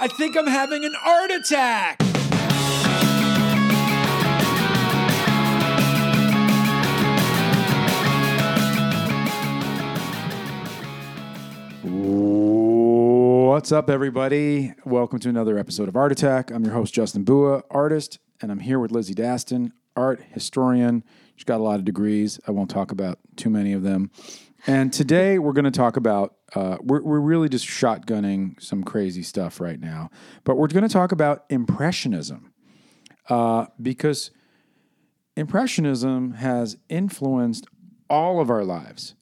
I think I'm having an art attack. What's up, everybody? Welcome to another episode of Art Attack. I'm your host, Justin Bua, artist, and I'm here with Lizzie Daston, art historian. She's got a lot of degrees. I won't talk about too many of them. And today we're going to talk about, uh, we're, we're really just shotgunning some crazy stuff right now, but we're going to talk about Impressionism uh, because Impressionism has influenced all of our lives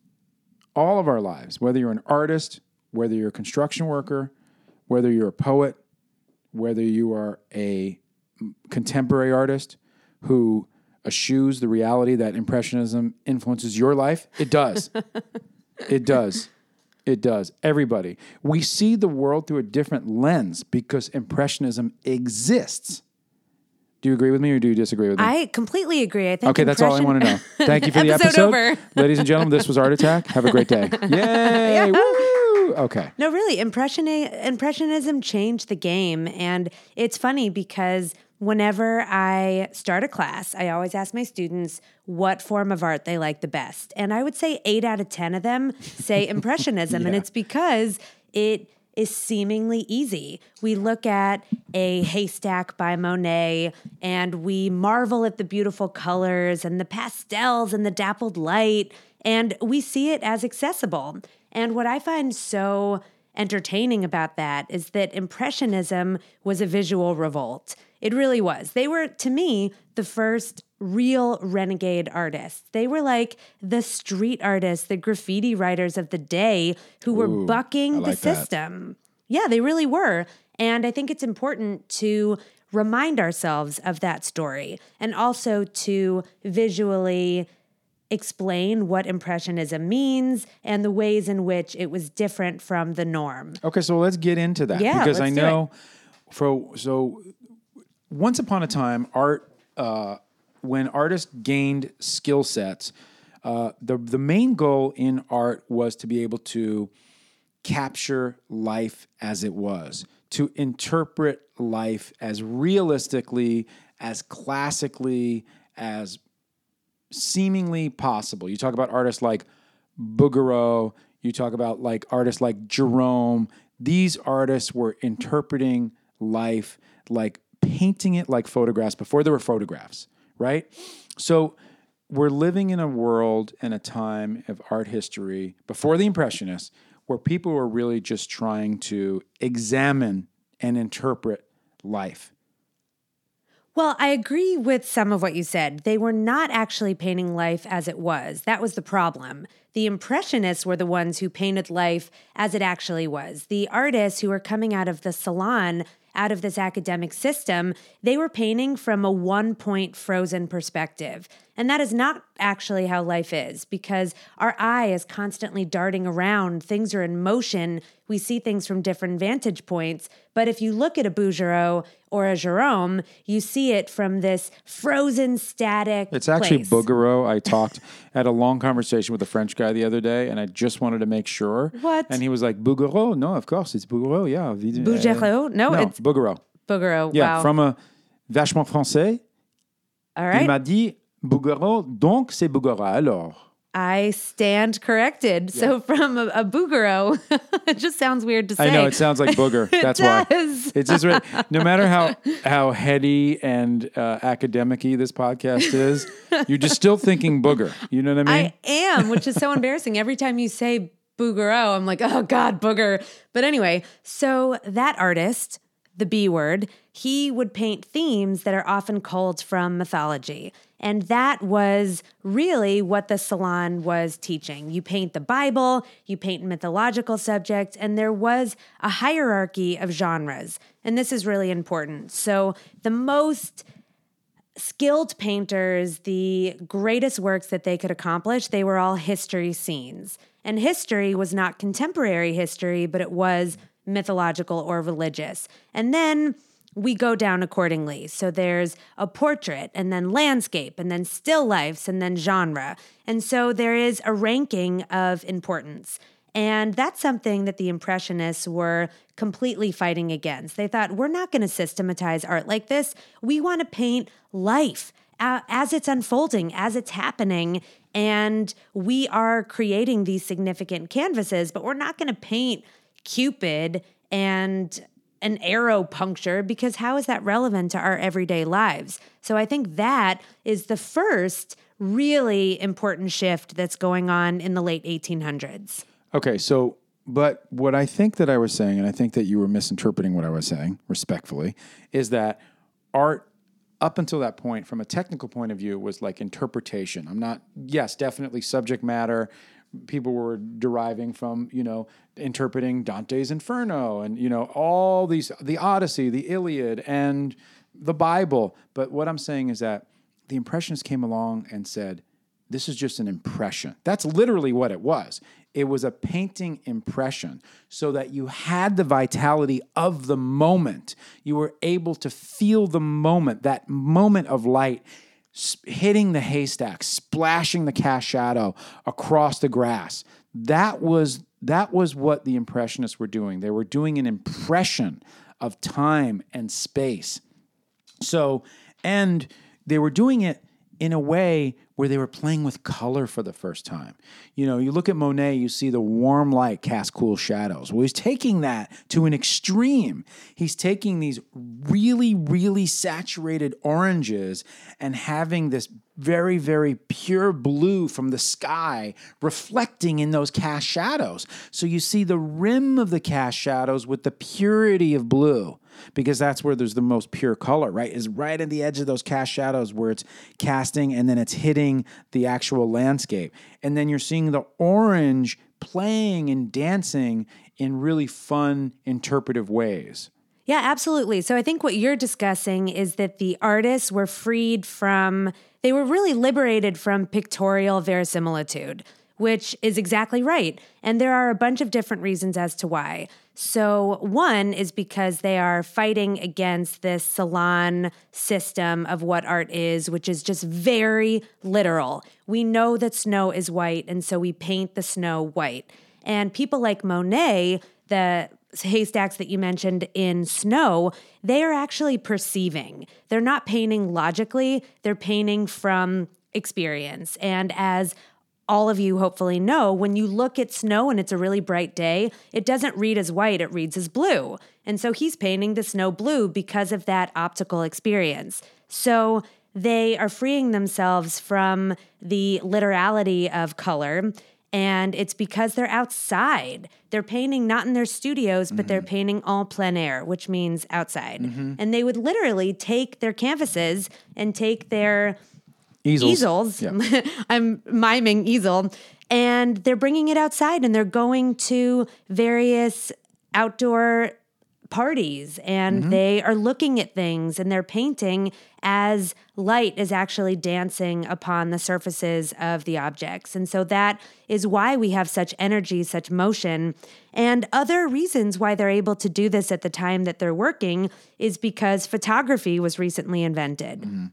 all of our lives, whether you're an artist, whether you're a construction worker, whether you're a poet, whether you are a contemporary artist who eschews the reality that Impressionism influences your life, it does. it does. It does. Everybody. We see the world through a different lens because Impressionism exists. Do you agree with me or do you disagree with me? I completely agree. I think Okay, that's all I want to know. Thank you for the Episode. Ladies and gentlemen, this was Art Attack. Have a great day. Yay! Woo! Okay. No, really, impression impressionism changed the game, and it's funny because whenever I start a class, I always ask my students what form of art they like the best, and I would say eight out of ten of them say impressionism, and it's because it is seemingly easy. We look at a haystack by Monet and we marvel at the beautiful colors and the pastels and the dappled light, and we see it as accessible. And what I find so entertaining about that is that Impressionism was a visual revolt. It really was. They were, to me, the first real renegade artists. They were like the street artists, the graffiti writers of the day who were Ooh, bucking I the like that. system. Yeah, they really were. And I think it's important to remind ourselves of that story and also to visually explain what Impressionism means and the ways in which it was different from the norm. Okay, so let's get into that Yeah, because I know for so once upon a time art uh, when artists gained skill sets uh, the the main goal in art was to be able to capture life as it was to interpret life as realistically as classically as seemingly possible. You talk about artists like Bouguereau, you talk about like artists like Gérôme. These artists were interpreting life like painting it like photographs before there were photographs, right? So we're living in a world and a time of art history before the Impressionists where people were really just trying to examine and interpret life. Well, I agree with some of what you said. They were not actually painting life as it was. That was the problem. The Impressionists were the ones who painted life as it actually was. The artists who were coming out of the salon, out of this academic system, they were painting from a one point frozen perspective. And that is not actually how life is because our eye is constantly darting around. Things are in motion. We see things from different vantage points. But if you look at a Bouguereau or a Gérôme, you see it from this frozen, static. It's actually place. Bouguereau. I talked had a long conversation with a French guy the other day, and I just wanted to make sure. What? And he was like, Bouguereau? No, of course it's Bouguereau. Yeah. Uh, Bouguereau? No, no, it's- Bouguereau. Bouguereau. Yeah, wow. from a vachement français. All right. Il m'a dit Bouguereau, donc c'est Bouguereau. Alors. I stand corrected. So from a, a it just sounds weird to say. I know it sounds like booger. That's why. It's just really, no matter how how heady and uh, academic-y this podcast is, you're just still thinking booger. You know what I mean? I am, which is so embarrassing. Every time you say Bouguereau, I'm like, oh God, booger. But anyway, so that artist, the B word, he would paint themes that are often culled from mythology. And that was really what the salon was teaching. You paint the Bible, you paint mythological subjects, and there was a hierarchy of genres. And this is really important. So the most skilled painters, the greatest works that they could accomplish, they were all history scenes. And history was not contemporary history, but it was mythological or religious. And then we go down accordingly. So there's a portrait, and then landscape, and then still lifes, and then genre. And so there is a ranking of importance. And that's something that the Impressionists were completely fighting against. They thought, we're not going to systematize art like this. We want to paint life as it's unfolding, as it's happening. And we are creating these significant canvases, but we're not going to paint Cupid and an arrow puncture because how is that relevant to our everyday lives? So I think that is the first really important shift that's going on in the late 1800s. Okay, so but what I think that I was saying, and I think that you were misinterpreting what I was saying, respectfully, is that art up until that point, from a technical point of view, was like interpretation. I'm not, yes, definitely subject matter. People were deriving from, you know, interpreting Dante's Inferno and, you know, all these, the Odyssey, the Iliad, and the Bible. But what I'm saying is that the Impressionists came along and said, this is just an impression. That's literally what it was. It was a painting impression so that you had the vitality of the moment. You were able to feel the moment, that moment of light hitting the haystack, splashing the cast shadow across the grass. That was that was what the impressionists were doing. They were doing an impression of time and space. So, and they were doing it in a way where they were playing with color for the first time. You know, you look at Monet, you see the warm light cast cool shadows. Well, he's taking that to an extreme. He's taking these really, really saturated oranges and having this very, very pure blue from the sky reflecting in those cast shadows. So you see the rim of the cast shadows with the purity of blue because that's where there's the most pure color, right? Is right in the edge of those cast shadows where it's casting and then it's hitting the actual landscape. And then you're seeing the orange playing and dancing in really fun, interpretive ways. Yeah, absolutely. So I think what you're discussing is that the artists were freed from, they were really liberated from pictorial verisimilitude, which is exactly right. And there are a bunch of different reasons as to why. So, one is because they are fighting against this salon system of what art is, which is just very literal. We know that snow is white, and so we paint the snow white. And people like Monet, the haystacks that you mentioned in snow, they are actually perceiving. They're not painting logically, they're painting from experience. And as all of you hopefully know, when you look at snow and it's a really bright day, it doesn't read as white, it reads as blue. And so he's painting the snow blue because of that optical experience. So they are freeing themselves from the literality of color. And it's because they're outside. They're painting not in their studios, but mm-hmm. they're painting en plein air, which means outside. Mm-hmm. And they would literally take their canvases and take their easels. easels. Yeah. I'm miming easel. And they're bringing it outside and they're going to various outdoor parties and mm-hmm. they are looking at things and they're painting as light is actually dancing upon the surfaces of the objects. And so that is why we have such energy, such motion. And other reasons why they're able to do this at the time that they're working is because photography was recently invented. Mm-hmm.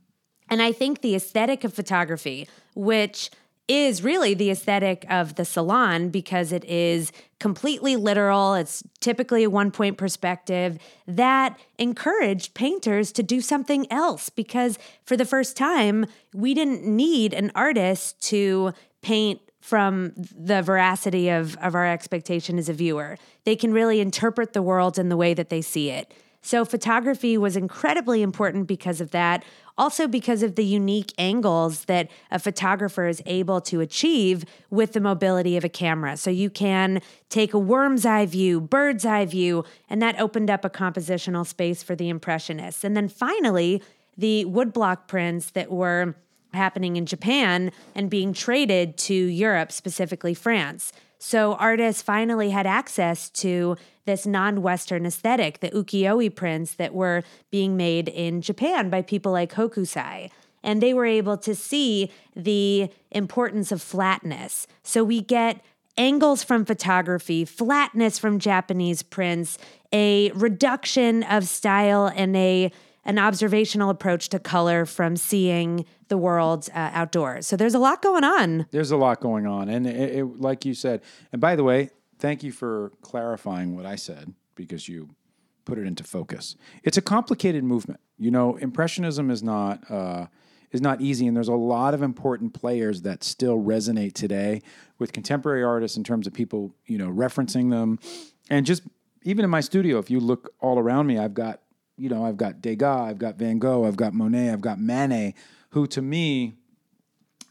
And I think the aesthetic of photography, which is really the aesthetic of the salon because it is completely literal. It's typically a one point perspective that encouraged painters to do something else because for the first time, we didn't need an artist to paint from the veracity of, of our expectation as a viewer. They can really interpret the world in the way that they see it. So, photography was incredibly important because of that. Also, because of the unique angles that a photographer is able to achieve with the mobility of a camera. So, you can take a worm's eye view, bird's eye view, and that opened up a compositional space for the Impressionists. And then finally, the woodblock prints that were happening in Japan and being traded to Europe, specifically France. So artists finally had access to this non-Western aesthetic, the ukiyo-e prints that were being made in Japan by people like Hokusai. And they were able to see the importance of flatness. So we get angles from photography, flatness from Japanese prints, a reduction of style and a an observational approach to color from seeing the world uh, outdoors. So there's a lot going on. There's a lot going on, and it, it, like you said, and by the way, thank you for clarifying what I said because you put it into focus. It's a complicated movement. You know, impressionism is not uh, is not easy, and there's a lot of important players that still resonate today with contemporary artists in terms of people, you know, referencing them, and just even in my studio, if you look all around me, I've got you know, I've got Degas, I've got Van Gogh, I've got Monet, I've got Manet, who to me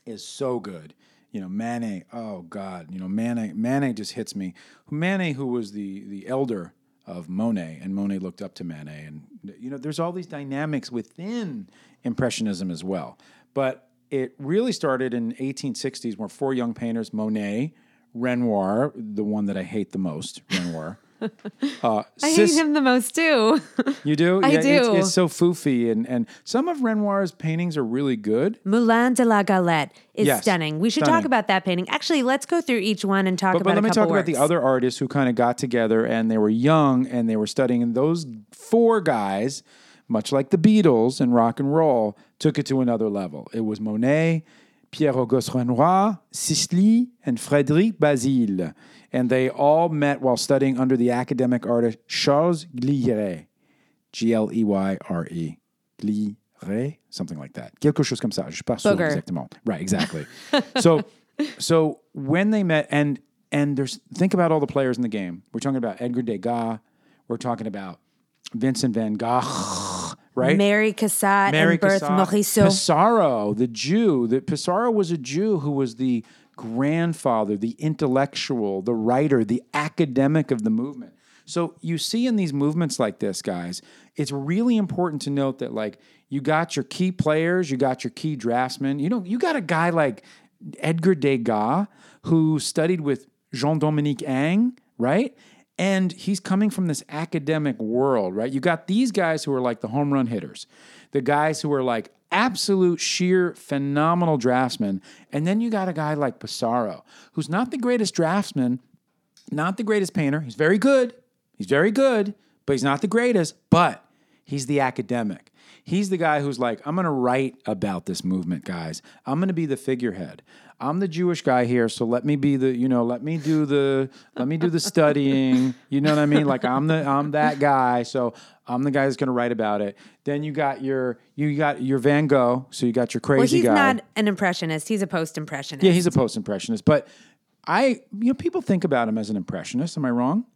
is so good. You know, Manet, oh God, you know, Manet, Manet just hits me. Manet, who was the the elder of Monet, and Monet looked up to Manet, and you know, there's all these dynamics within Impressionism as well. But it really started in 1860s, where four young painters, Monet, Renoir, the one that I hate the most, Renoir. Uh, I hate him the most too. You do? I yeah, do. It's, it's so foofy, and and some of Renoir's paintings are really good. Moulin de la Galette is Yes, stunning. We should stunning. talk about that painting. Actually, let's go through each one and talk But, about but let me talk about the other artists who kind of got together and they were young and they were studying. And those four guys, much like the Beatles and rock and roll, took it to another level. It was Monet, Pierre Auguste Renoir, Sisley, and Frédéric Bazille. And they all met while studying under the academic artist Charles Gleyre. G L E Y R E. Gleyre? Something like that. Quelque chose comme ça. Je suis pas sûr exactement. Right, exactly. so, so when they met, and and there's think about all the players in the game. We're talking about Edgar Degas. We're talking about Vincent Van Gogh, right? Mary Cassatt and Berthe Morisot. Pissarro, the Jew. That Pissarro was a Jew who was the grandfather, the intellectual, the writer, the academic of the movement. So you see in these movements like this, guys, it's really important to note that like you got your key players, you got your key draftsmen. You know, you got a guy like Edgar Degas who studied with Jean-Dominique Ingres, right? And he's coming from this academic world, right? You got these guys who are like the home run hitters, the guys who are like absolute sheer phenomenal draftsman. And then you got a guy like Pissarro, who's not the greatest draftsman, not the greatest painter. He's very good. He's very good, but he's not the greatest. But he's the academic. He's the guy who's like, I'm going to write about this movement, guys. I'm going to be the figurehead. I'm the Jewish guy here, so let me be the, you know, let me do the, let me do the studying. You know what I mean? Like I'm the, I'm that guy. So I'm the guy that's going to write about it. Then you got your, you got your Van Gogh. So you got your crazy well, he's guy. not an impressionist. He's a post-impressionist. Yeah, he's a post impressionist. But I, you know, people think about him as an impressionist. Am I wrong?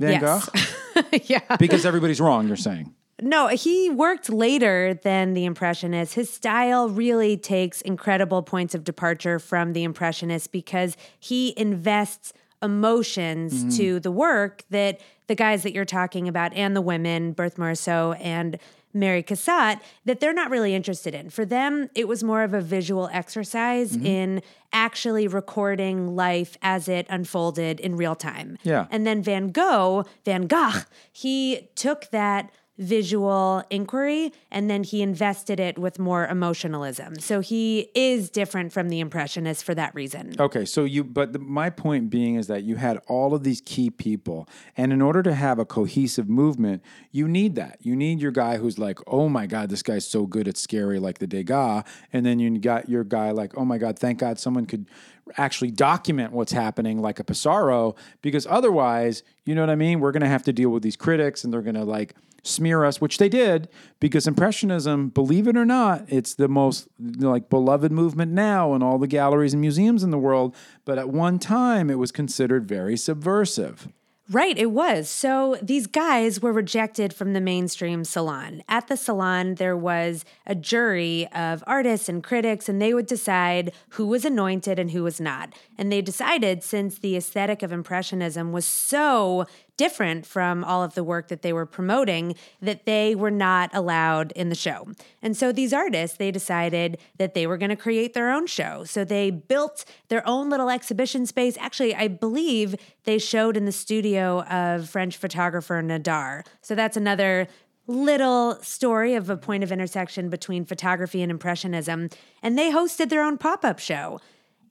Van Yes. Gogh? yeah. Because everybody's wrong, you're saying. No, he worked later than the Impressionists. His style really takes incredible points of departure from the Impressionists because he invests emotions Mm-hmm. to the work that the guys that you're talking about and the women, Berthe Morisot and Mary Cassatt, that they're not really interested in. For them, it was more of a visual exercise Mm-hmm. in actually recording life as it unfolded in real time. Yeah. And then Van Gogh, Van Gogh, he took that visual inquiry and then he invested it with more emotionalism. So he is different from the impressionists for that reason. Okay, so you, but the, my point being is that you had all of these key people, and in order to have a cohesive movement, you need that. You need your guy who's like, oh my God, this guy's so good at scary, like the Degas, and then you got your guy like, oh my God, thank God someone could actually document what's happening, like a Pissarro, because otherwise, you know what I mean? We're going to have to deal with these critics, and they're going to like smear us, which they did, because Impressionism, believe it or not, it's the most like beloved movement now in all the galleries and museums in the world. But at one time, it was considered very subversive. Right, it was. So these guys were rejected from the mainstream salon. At the salon, there was a jury of artists and critics, and they would decide who was anointed and who was not. And they decided, since the aesthetic of Impressionism was so different from all of the work that they were promoting, that they were not allowed in the show. And so these artists, they decided that they were going to create their own show. So they built their own little exhibition space. Actually, I believe they showed in the studio of French photographer Nadar. So that's another little story of a point of intersection between photography and impressionism. And they hosted their own pop-up show.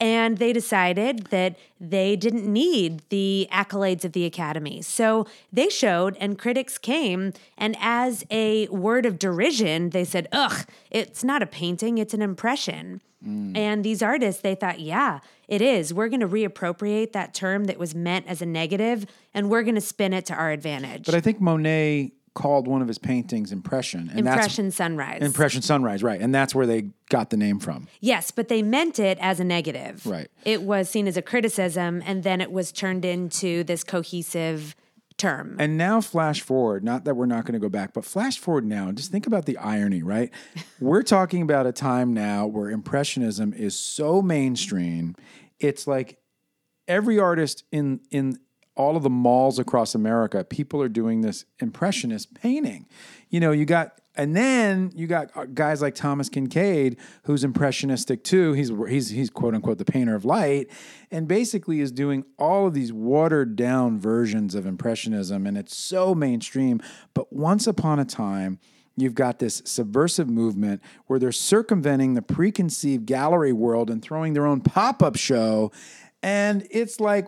And they decided that they didn't need the accolades of the Academy. So they showed, and critics came, and as a word of derision, they said, ugh, it's not a painting, it's an impression. Mm. And these artists, they thought, yeah, it is. We're going to reappropriate that term that was meant as a negative, and we're going to spin it to our advantage. But I think Monet called one of his paintings Impression. And Impression Sunrise. Impression Sunrise, right. And that's where they got the name from. Yes, but they meant it as a negative. Right. It was seen as a criticism, and then it was turned into this cohesive term. And now, flash forward, not that we're not going to go back, but flash forward now, just think about the irony, right? we're talking about a time now where Impressionism is so mainstream. It's like every artist in, in, all of the malls across America, people are doing this impressionist painting. You know, you got and then you got uh, guys like Thomas Kinkade, who's impressionistic too. He's he's he's quote unquote the painter of light, and basically is doing all of these watered down versions of impressionism, and it's so mainstream. But once upon a time, you've got this subversive movement where they're circumventing the preconceived gallery world and throwing their own pop up show, and it's like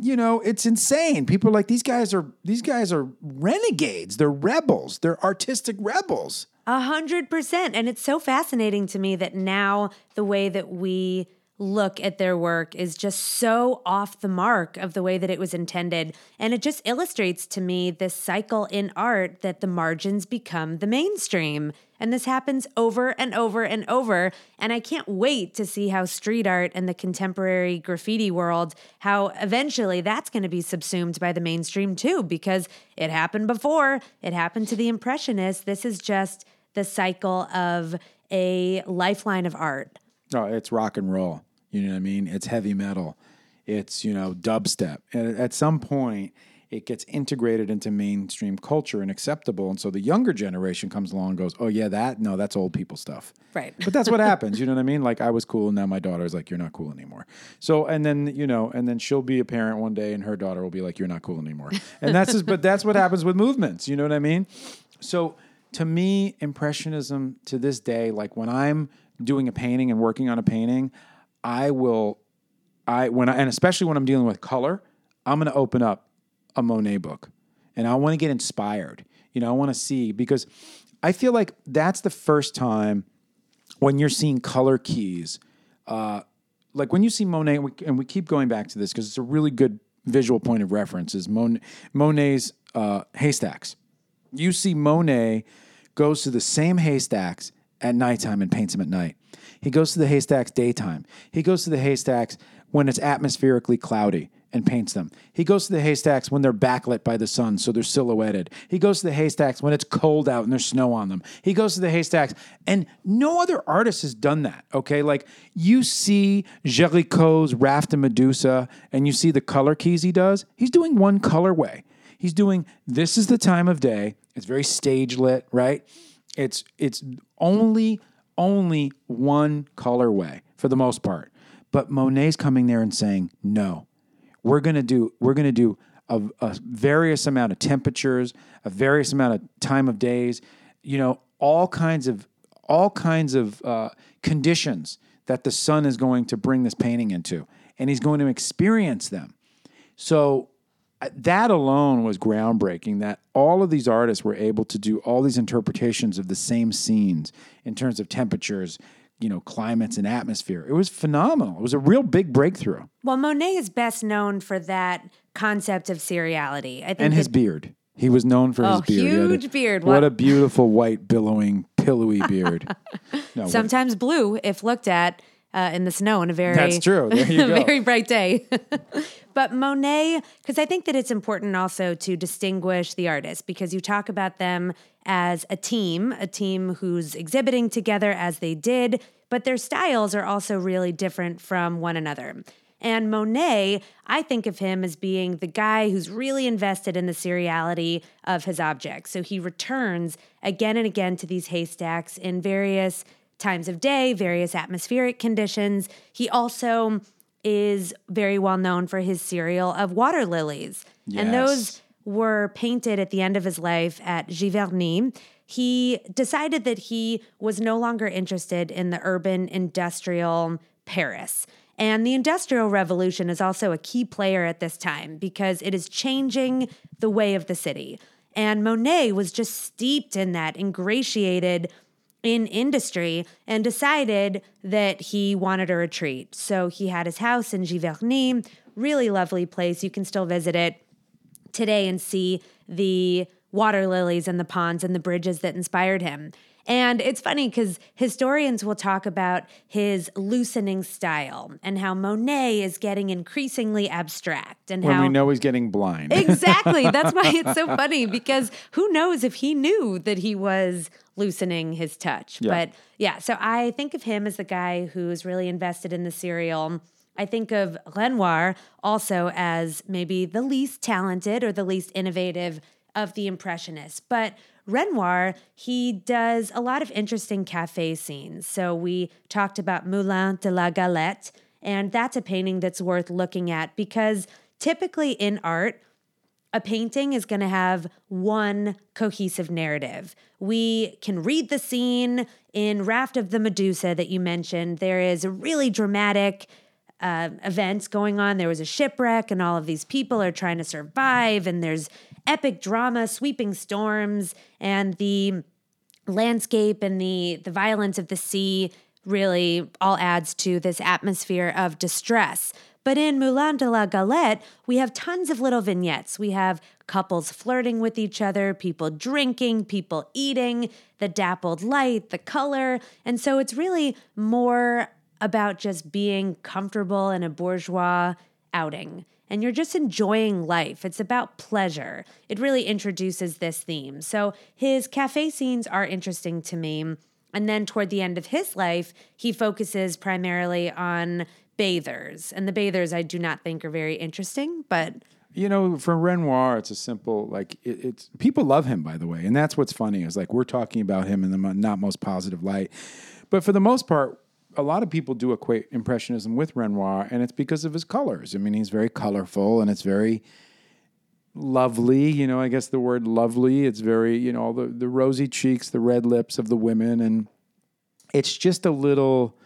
you know, it's insane. People are like these guys are these guys are renegades. They're rebels. They're artistic rebels. A hundred percent. And it's so fascinating to me that now the way that we look at their work is just so off the mark of the way that it was intended. And it just illustrates to me this cycle in art that the margins become the mainstream. And this happens over and over and over. And I can't wait to see how street art and the contemporary graffiti world, how eventually that's going to be subsumed by the mainstream too, because it happened before. It happened to the Impressionists. This is just the cycle of a lifeline of art. Oh, it's rock and roll. You know what I mean? It's heavy metal. It's, you know, dubstep. And at some point, it gets integrated into mainstream culture and acceptable. And so the younger generation comes along and goes, oh, yeah, that, no, that's old people stuff. Right. But that's what happens. You know what I mean? Like I was cool. And now my daughter's like, you're not cool anymore. So, and then, you know, and then she'll be a parent one day and her daughter will be like, you're not cool anymore. And that's just, but that's what happens with movements. You know what I mean? So to me, Impressionism to this day, like when I'm doing a painting and working on a painting, I will, I when I and especially when I'm dealing with color, I'm going to open up a Monet book, and I want to get inspired. You know, I want to see because I feel like that's the first time when you're seeing color keys, uh, like when you see Monet, and we, keep going back to this because it's a really good visual point of reference. Is Mon, Monet's uh, haystacks? You see Monet goes to the same haystacks at nighttime and paints them at night. He goes to the haystacks daytime. He goes to the haystacks when it's atmospherically cloudy and paints them. He goes to the haystacks when they're backlit by the sun, so they're silhouetted. He goes to the haystacks when it's cold out and there's snow on them. He goes to the haystacks, and no other artist has done that. Okay, like you see Géricault's Raft and Medusa, and you see the color keys he does. He's doing one colorway. He's doing this is the time of day. It's very stage lit, right? It's it's only only one colorway for the most part. But Monet's coming there and saying, no, we're gonna do we're gonna do a, a various amount of temperatures, a various amount of time of days, you know, all kinds of all kinds of uh, conditions that the sun is going to bring this painting into, and he's going to experience them. So uh, that alone was groundbreaking that all of these artists were able to do all these interpretations of the same scenes in terms of temperatures you know climates and atmosphere. It was phenomenal. It was a real big breakthrough. Well, Monet is best known for that concept of seriality. I think and his that- beard. He was known for his Oh, beard. He had a- huge beard. what What- a beautiful white billowing pillowy beard. No, sometimes blue if looked at uh, in the snow in a very That's true. Very bright day. but Monet, because I think that it's important also to distinguish the artists because you talk about them as a team, a team who's exhibiting together as they did, but their styles are also really different from one another. And Monet, I think of him as being the guy who's really invested in the seriality of his objects. So he returns again and again to these haystacks in various times of day, various atmospheric conditions. He also is very well known for his serial of water lilies. And those were painted at the end of his life at Giverny. He decided that he was no longer interested in the urban industrial Paris. And the Industrial Revolution is also a key player at this time because it is changing the way of the city. And Monet was just steeped in that, ingratiated in industry, and decided that he wanted a retreat. So he had his house in Giverny, really lovely place. You can still visit it today and see the water lilies and the ponds and the bridges that inspired him. And it's funny because historians will talk about his loosening style and how Monet is getting increasingly abstract and when how we know he's getting blind. exactly. That's why it's so funny because who knows if he knew that he was loosening his touch. Yeah. But yeah, so I think of him as the guy who's really invested in the serial. I think of Renoir also as maybe the least talented or the least innovative of the Impressionists. But Renoir, he does a lot of interesting cafe scenes. So we talked about Moulin de la Galette, and that's a painting that's worth looking at because typically in art, a painting is going to have one cohesive narrative. We can read the scene in Raft of the Medusa that you mentioned. There is a really dramatic uh, events going on. There was a shipwreck, and all of these people are trying to survive, and there's epic drama, sweeping storms, and the landscape and the the violence of the sea really all adds to this atmosphere of distress. But in Moulin de la Galette, we have tons of little vignettes. We have couples flirting with each other, people drinking, people eating, the dappled light, the color. And so it's really more about just being comfortable in a bourgeois outing. And you're just enjoying life. It's about pleasure. It really introduces this theme. So his cafe scenes are interesting to me. And then toward the end of his life, he focuses primarily on bathers. And the bathers I do not think are very interesting, but You know, for Renoir, it's a simple like it, it's people love him by the way, and that's what's funny is like we're talking about him in the not most positive light, but for the most part, a lot of people do equate impressionism with Renoir, and it's because of his colors. I mean, he's very colorful and it's very lovely. You know, I guess the word lovely. It's very you know all the the rosy cheeks, the red lips of the women, and it's just a little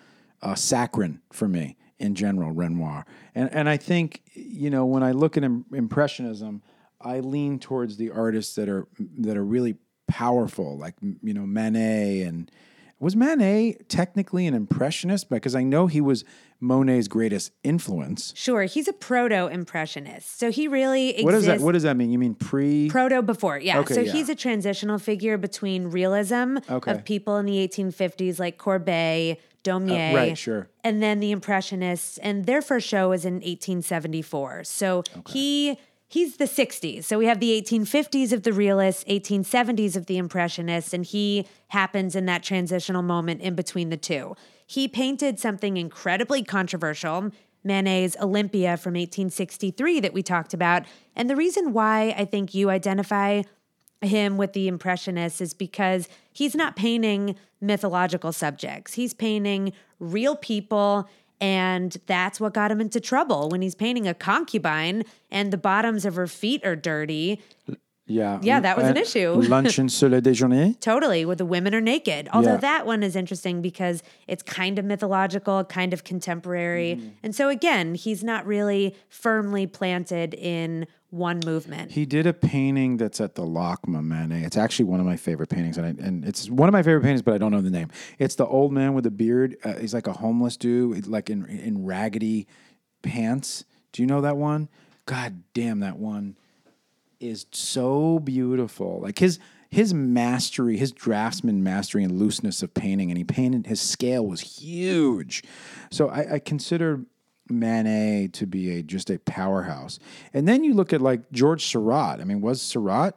uh, saccharine for me in general, Renoir. And and I think you know when I look at im- impressionism, I lean towards the artists that are that are really powerful, like you know Manet and was Manet technically an impressionist because I know he was Monet's greatest influence. sure, he's a proto impressionist. So he really exists. What does that What does that mean? You mean pre? Proto before, yeah. Okay, so yeah. he's a transitional figure between realism Okay. of people in the 1850s like Courbet, Daumier, Uh, right, sure. and then the Impressionists. And their first show was in 1874. So he he's the 60s. So we have the 1850s of the realists, 1870s of the Impressionists, and he happens in that transitional moment in between the two. He painted something incredibly controversial. Manet's Olympia from 1863 that we talked about. And the reason why I think you identify him with the Impressionists is because he's not painting mythological subjects. He's painting real people. And that's what got him into trouble when he's painting a concubine and the bottoms of her feet are dirty. Yeah, Yeah, that was an issue. Luncheon sur le déjeuner. Totally, where the women are naked. Although Yeah. that one is interesting because it's kind of mythological, kind of contemporary. Mm. And so, again, he's not really firmly planted in one movement. He did a painting that's at the LACMA Manet. It's actually one of my favorite paintings, and, I, and it's one of my favorite paintings, but I don't know the name. It's the old man with the beard. Uh, he's like a homeless dude, like in in raggedy pants. Do you know that one? God damn, that one is so beautiful. Like his his mastery, his draftsman mastery and looseness of painting, and he painted his scale was huge. So I, I consider Manet to be a just a powerhouse. And then you look at like George Seurat. I mean, was Seurat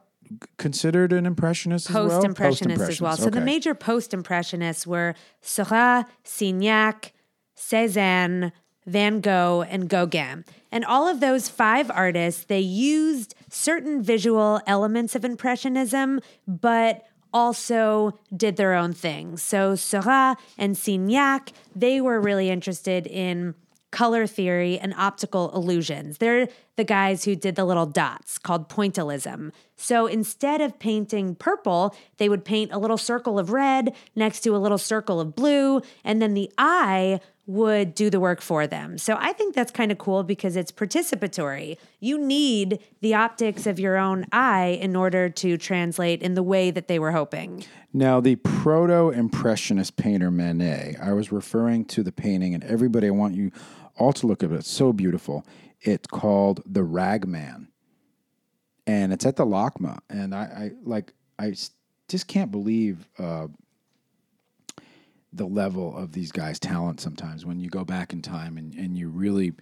considered an impressionist as well? Post impressionist as well. So the major post impressionists were Seurat, Signac, Cézanne, Van Gogh, and Gauguin. And all of those five artists, they used certain visual elements of impressionism, but also did their own thing. So Seurat and Signac, they were really interested in color theory and optical illusions. They're the guys who did the little dots called pointillism. So instead of painting purple, they would paint a little circle of red next to a little circle of blue, and then the eye would do the work for them. So I think that's kind of cool because it's participatory. You need the optics of your own eye in order to translate in the way that they were hoping. Now, the proto impressionist painter Manet, I was referring to the painting, and everybody, I want you all to look at it. It's so beautiful. It's called The Ragman, and it's at the LACMA. And I, I like, I just can't believe uh, the level of these guys' talent sometimes when you go back in time and, and you really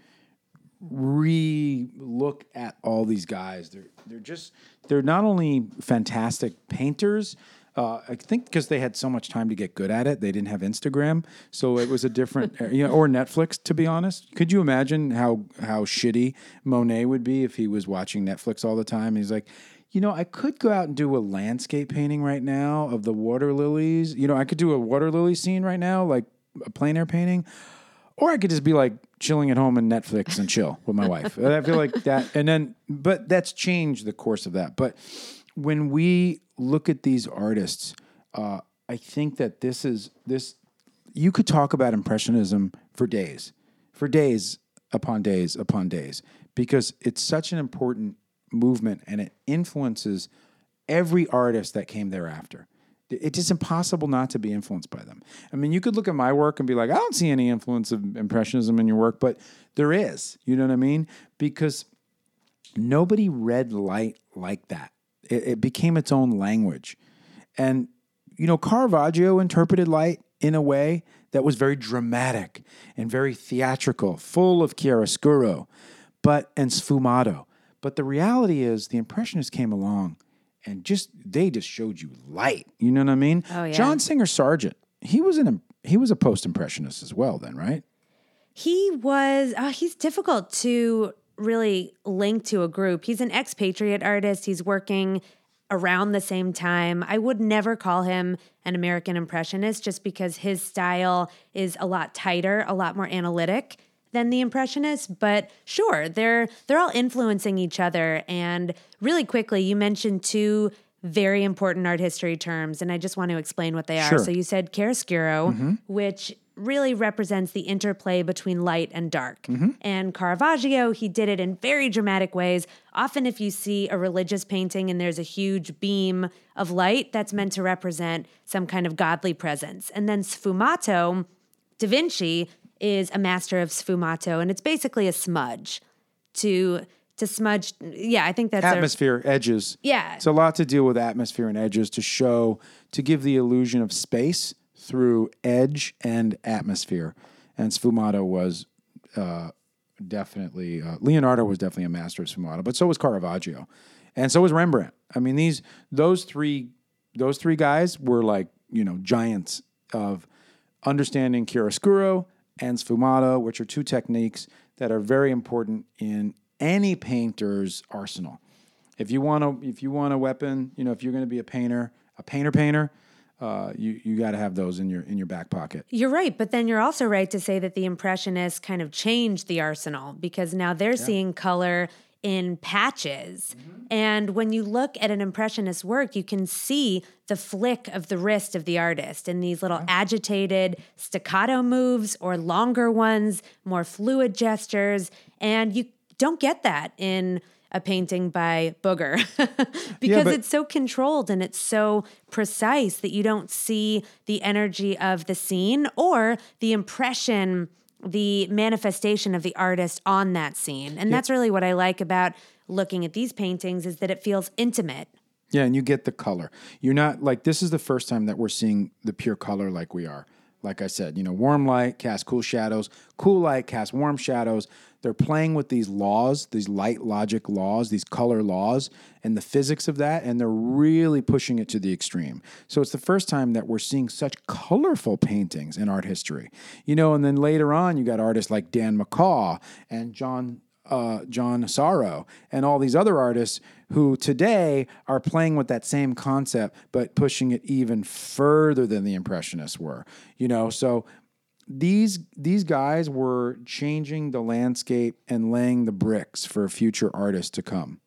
re look at all these guys. They're they're just they're not only fantastic painters. Uh, I think because they had so much time to get good at it, they didn't have Instagram, so it was a different, you know, or Netflix. To be honest, could you imagine how how shitty Monet would be if he was watching Netflix all the time? He's like, you know, I could go out and do a landscape painting right now of the water lilies. You know, I could do a water lily scene right now, like a plein air painting. Or I could just be like chilling at home and Netflix and chill with my wife. I feel like that. And then, but that's changed the course of that. But when we look at these artists, uh, I think that this is this. You could talk about impressionism for days, for days upon days upon days, because it's such an important movement and it influences every artist that came thereafter. It's just impossible not to be influenced by them. I mean, you could look at my work and be like, I don't see any influence of Impressionism in your work, but there is. You know what I mean? Because nobody read light like that. It, it became its own language. And, you know, Caravaggio interpreted light in a way that was very dramatic and very theatrical, full of chiaroscuro, but and sfumato. But the reality is, the Impressionists came along and just they just showed you light. You know what I mean? Oh, yeah. John Singer Sargent, he was an he was a post impressionist as well. Then, right? He was, uh, he's difficult to really linked to a group. He's an expatriate artist. He's working around the same time. I would never call him an American Impressionist just because his style is a lot tighter, a lot more analytic than the impressionists but sure they're they're all influencing each other and really quickly you mentioned two very important art history terms and I just want to explain what they are Sure. so you said chiaroscuro mm-hmm. which really represents the interplay between light and dark. Mm-hmm. And Caravaggio, he did it in very dramatic ways. Often, if you see a religious painting and there's a huge beam of light, that's meant to represent some kind of godly presence. And then sfumato, Da Vinci is a master of sfumato, and it's basically a smudge to to smudge. Yeah, I think that's a, atmosphere edges Yeah. it's a lot to deal with atmosphere and edges to show to give the illusion of space through edge and atmosphere. And sfumato was uh, definitely uh, leonardo was definitely a master of sfumato but so was caravaggio. And so was rembrandt. I mean these those three those three guys were like you know giants of understanding chiaroscuro and sfumato, which are two techniques that are very important in any painter's arsenal. If you want to, if you want a weapon, you know, if you're going to be a painter, a painter painter, uh, you you got to have those in your in your back pocket. You're right, but then you're also right to say that the Impressionists kind of changed the arsenal because now they're seeing color in patches. And when you look at an Impressionist work, you can see the flick of the wrist of the artist in these little agitated staccato moves or longer ones, more fluid gestures. And you don't get that in a painting by Booger because but- it's so controlled and it's so precise that you don't see the energy of the scene or the impression, the manifestation of the artist on that scene. And that's really what I like about looking at these paintings is that it feels intimate. Yeah, and you get the color. You're not like this is the first time that we're seeing the pure color like we are. Like I said, you know, warm light cast cool shadows, cool light cast warm shadows. They're playing with these laws, these light logic laws, these color laws, and the physics of that, and they're really pushing it to the extreme. So it's the first time that we're seeing such colorful paintings in art history. You know, and then later on, you got artists like Dan McCaw and John uh, John Sorrow and all these other artists who today are playing with that same concept, but pushing it even further than the Impressionists were. You know, so these these guys were changing the landscape and laying the bricks for future artists to come.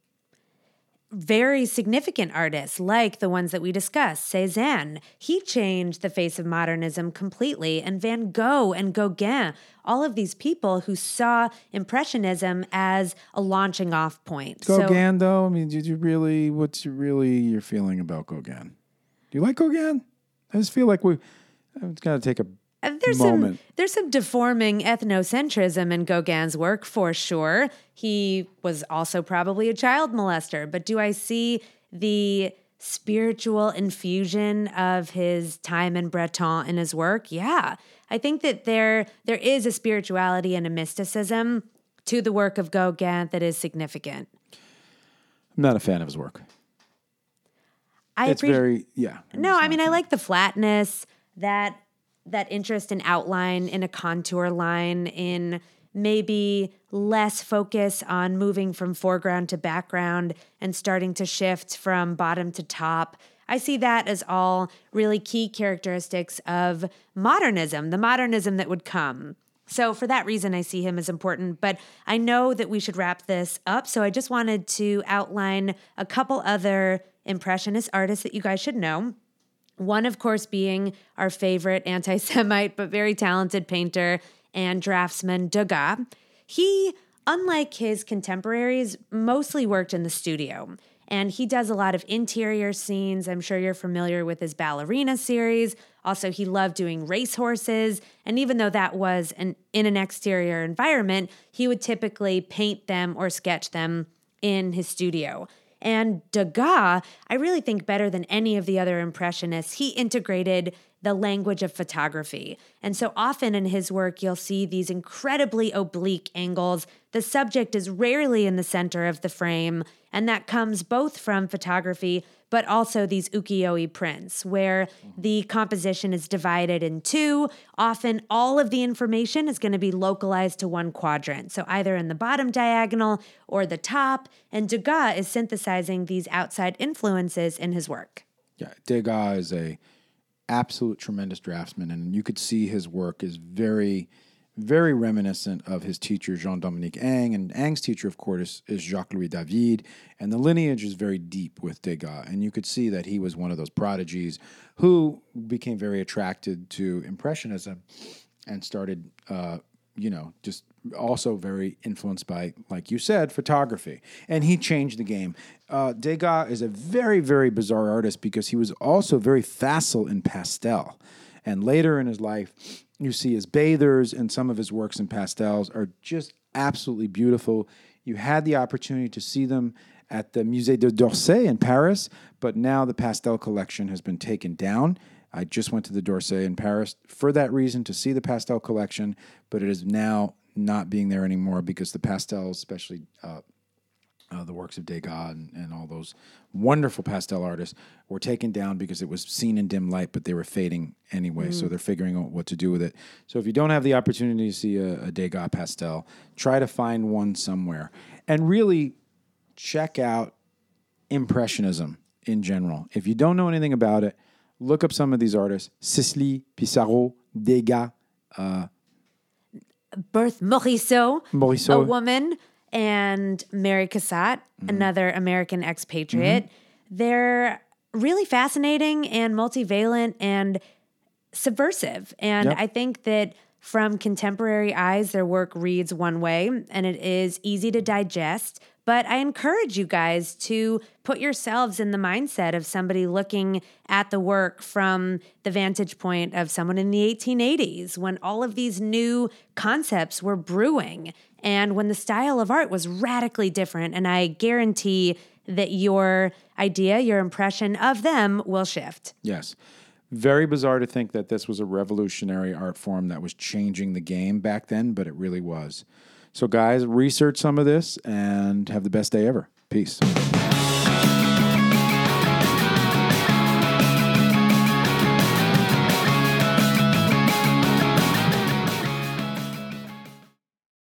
Very significant artists like the ones that we discussed, Cézanne. He changed the face of modernism completely, and Van Gogh and Gauguin, all of these people who saw Impressionism as a launching off point. Gauguin, though, I mean, did you really? What's really your feeling about Gauguin? Do you like Gauguin? I just feel like we. It's got to take a Uh, There's some there's some deforming ethnocentrism in Gauguin's work for sure. He was also probably a child molester, but do I see the spiritual infusion of his time in Breton in his work? Yeah. I think that there there is a spirituality and a mysticism to the work of Gauguin that is significant. I'm not a fan of his work. I It's appreciate very yeah. No, I mean I like the flatness, that that interest in outline in a contour line in maybe less focus on moving from foreground to background and starting to shift from bottom to top. I see that as all really key characteristics of modernism, the modernism that would come. So, for that reason, I see him as important. But I know that we should wrap this up. So, I just wanted to outline a couple other Impressionist artists that you guys should know. One, of course, being our favorite anti Semite but very talented painter and draftsman Degas. He, unlike his contemporaries, mostly worked in the studio. And he does a lot of interior scenes. I'm sure you're familiar with his ballerina series. Also, he loved doing racehorses. And even though that was an, in an exterior environment, he would typically paint them or sketch them in his studio. And Degas, I really think better than any of the other Impressionists, he integrated the language of photography. And so often in his work, you'll see these incredibly oblique angles. The subject is rarely in the center of the frame. And that comes both from photography, but also these ukiyo-e prints, where mm-hmm. the composition is divided in two. Often all of the information is going to be localized to one quadrant. So either in the bottom diagonal or the top. And Degas is synthesizing these outside influences in his work. Yeah, Degas is a absolute tremendous draftsman, and you could see his work is very, very reminiscent of his teacher Jean Dominique Ingres, and Ingres's teacher, of course, is Jacques Louis David, and the lineage is very deep with Degas, and you could see that he was one of those prodigies who became very attracted to Impressionism and started. Uh, you know, just also very influenced by, like you said, photography. And he changed the game. Uh, Degas is a very, very bizarre artist because he was also very facile in pastel. And later in his life, you see his bathers and some of his works in pastels are just absolutely beautiful. You had the opportunity to see them at the Musée de d'Orsay in Paris, but now the pastel collection has been taken down. I just went to the d'Orsay in Paris for that reason to see the pastel collection, but it is now not being there anymore because the pastels, especially uh, uh, the works of Degas and, and all those wonderful pastel artists, were taken down because it was seen in dim light, but they were fading anyway. So they're figuring out what to do with it. So if you don't have the opportunity to see a, a Degas pastel, try to find one somewhere and really check out Impressionism in general. If you don't know anything about it, look up some of these artists Sisley, Pissarro, Degas, Berthe Morisot, Morisot. a woman, and Mary Cassatt, mm-hmm. another American expatriate. Mm-hmm. They're really fascinating and multivalent and subversive. And Yep. I think that from contemporary eyes, their work reads one way and it is easy to digest. But I encourage you guys to put yourselves in the mindset of somebody looking at the work from the vantage point of someone in the 1880s when all of these new concepts were brewing and when the style of art was radically different. And I guarantee that your idea, your impression of them will shift. Yes. Very bizarre to think that this was a revolutionary art form that was changing the game back then, but it really was. So, guys, research some of this and have the best day ever. Peace.